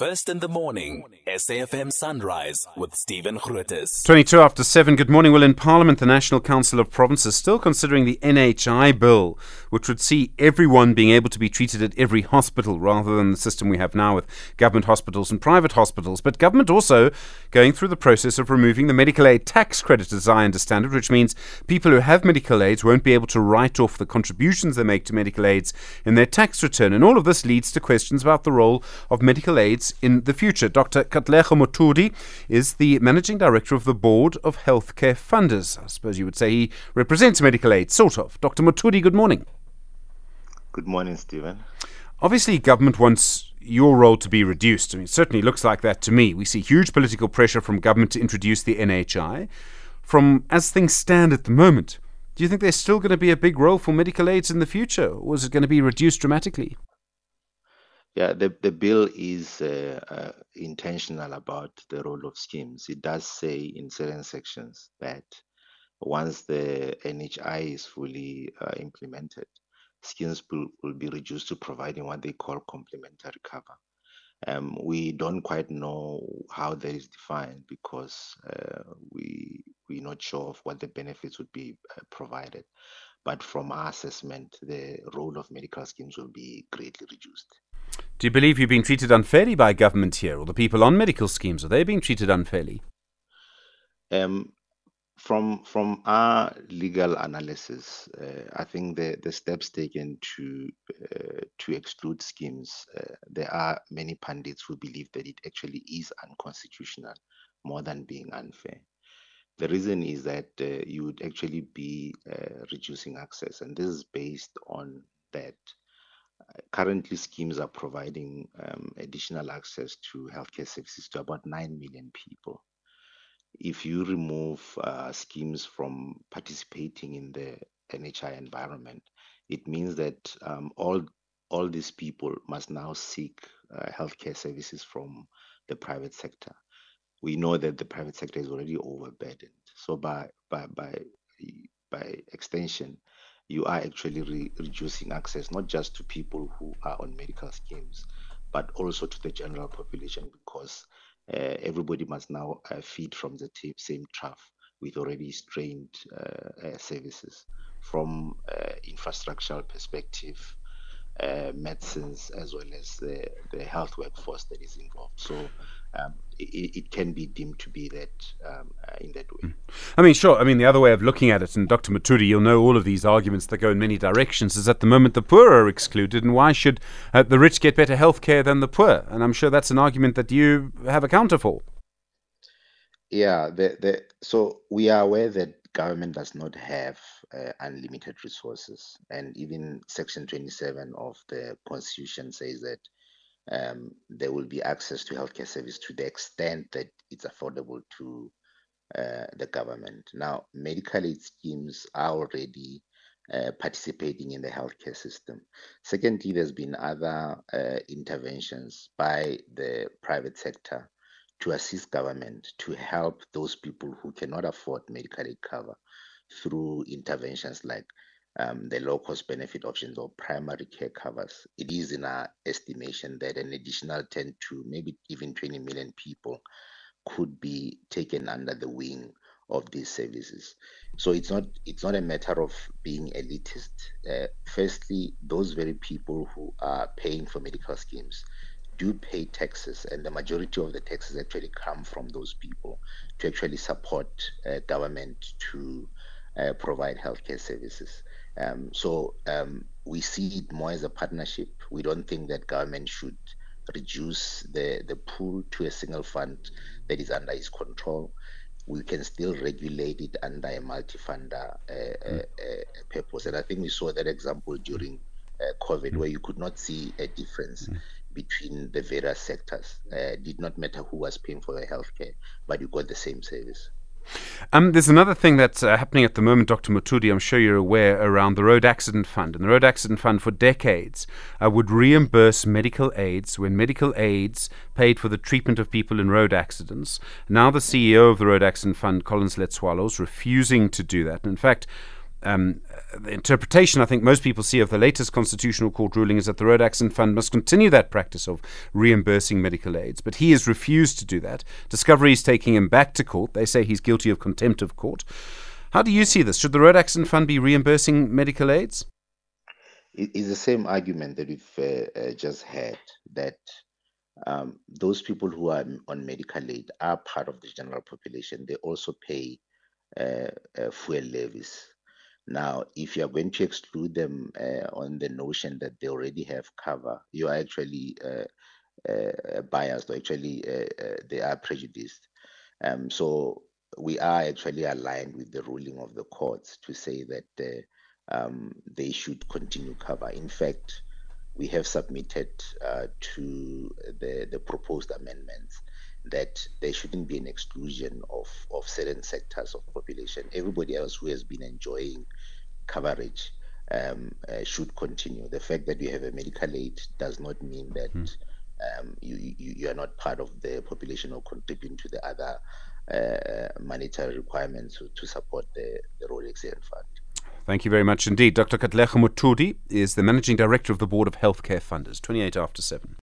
First in the morning, SAFM Sunrise with Stephen Grootes. 22 after 7. Good morning. Well, in Parliament, the National Council of Provinces is still considering the NHI bill, which would see everyone being able to be treated at every hospital rather than the system we have now with government hospitals and private hospitals. But government also going through the process of removing the medical aid tax credit, as I understand it, which means people who have medical aids won't be able to write off the contributions they make to medical aids in their tax return. And all of this leads to questions about the role of medical aids in the future. Dr. Katlego Mothudi is the Managing Director of the Board of Healthcare Funders. I suppose you would say he represents medical aid, sort of. Dr. Mothudi, good morning. Good morning, Stephen. Obviously, government wants your role to be reduced. I mean, it certainly looks like that to me. We see huge political pressure from government to introduce the NHI. From as things stand at the moment, do you think there's still going to be a big role for medical aids in the future, or is it going to be reduced dramatically? Yeah, the, the bill is uh, uh, intentional about the role of schemes. It does say in certain sections that once the NHI is fully uh, implemented, schemes will, will be reduced to providing what they call complementary cover. Um, we don't quite know how that is defined because uh, we we're not sure of what the benefits would be uh, provided. But from our assessment, the role of medical schemes will be greatly reduced. Do you believe you've been treated unfairly by government here, or the people on medical schemes are they being treated unfairly? Um, from from our legal analysis, uh, I think the, the steps taken to uh, to exclude schemes, uh, there are many pundits who believe that it actually is unconstitutional more than being unfair. The reason is that uh, you would actually be uh, reducing access, and this is based on that currently schemes are providing um, additional access to healthcare services to about 9 million people. If you remove uh, schemes from participating in the NHI environment, it means that um, all all these people must now seek uh, healthcare services from the private sector. We know that the private sector is already overburdened. So by by by by extension, you are actually re- reducing access not just to people who are on medical schemes, but also to the general population because uh, everybody must now uh, feed from the t- same trough with already strained uh, uh services. From uh, infrastructural perspective, uh, medicines, as well as the, the health workforce that is involved. So um, it, it, can be deemed to be that um, uh, in that way. Hmm. I mean, sure. I mean, the other way of looking at it, and Dr. Mothudi, you'll know all of these arguments that go in many directions, is at the moment the poor are excluded, and why should uh, the rich get better health care than the poor? And I'm sure that's an argument that you have a counter for. Yeah, the, the, so we are aware that government does not have uh, unlimited resources, and even Section 27 of the Constitution says that um, there will be access to healthcare service to the extent that it's affordable to uh, the government. Now, medical aid schemes are already uh, participating in the healthcare system. Secondly, there's been other uh, interventions by the private sector to assist government to help those people who cannot afford medical aid cover through interventions like um, the low cost benefit options or primary care covers, it is in our estimation that an additional 10 to maybe even 20 million people could be taken under the wing of these services. So it's not it's not a matter of being elitist. Uh, firstly, those very people who are paying for medical schemes do pay taxes, and the majority of the taxes actually come from those people to actually support uh, government to uh, provide healthcare services. Um, so um, we see it more as a partnership. We don't think that government should reduce the, the pool to a single fund that is under its control. We can still regulate it under a multi-funder uh, mm. purpose. And I think we saw that example during uh, COVID, mm. where you could not see a difference mm. Between the various sectors. Uh, did not matter who was paying for the healthcare, but you got the same service. Um, there's another thing that's uh, happening at the moment, Dr. Mothudi, I'm sure you're aware, around the Road Accident Fund. And the Road Accident Fund for decades uh, would reimburse medical aids when medical aids paid for the treatment of people in road accidents. Now the CEO of the Road Accident Fund, Collins Letsoalo, is refusing to do that. In fact, um, the interpretation I think most people see of the latest Constitutional Court ruling is that the Road Accident Fund must continue that practice of reimbursing medical aids. But he has refused to do that. Discovery is taking him back to court. They say he's guilty of contempt of court. How do you see this? Should the Road Accident Fund be reimbursing medical aids? It's the same argument that we've uh, uh, just had that um, those people who are on medical aid are part of the general population. They also pay uh, uh fuel levies. Now, if you are going to exclude them uh, on the notion that they already have cover, you are actually uh, biased, or actually they are prejudiced. Um, so we are actually aligned with the ruling of the courts to say that um, they should continue cover. In fact, we have submitted uh, to the, the proposed amendments that there shouldn't be an exclusion of, of certain sectors of population. Everybody else who has been enjoying coverage um, uh, should continue. The fact that you have a medical aid does not mean that mm. um, you, you, you, are not part of the population or contributing to the other uh, monetary requirements to, to support the, the Accident Fund. Thank you very much indeed. Dr. Katlego Mothudi is the Managing Director of the Board of Healthcare Funders, 28 after 7.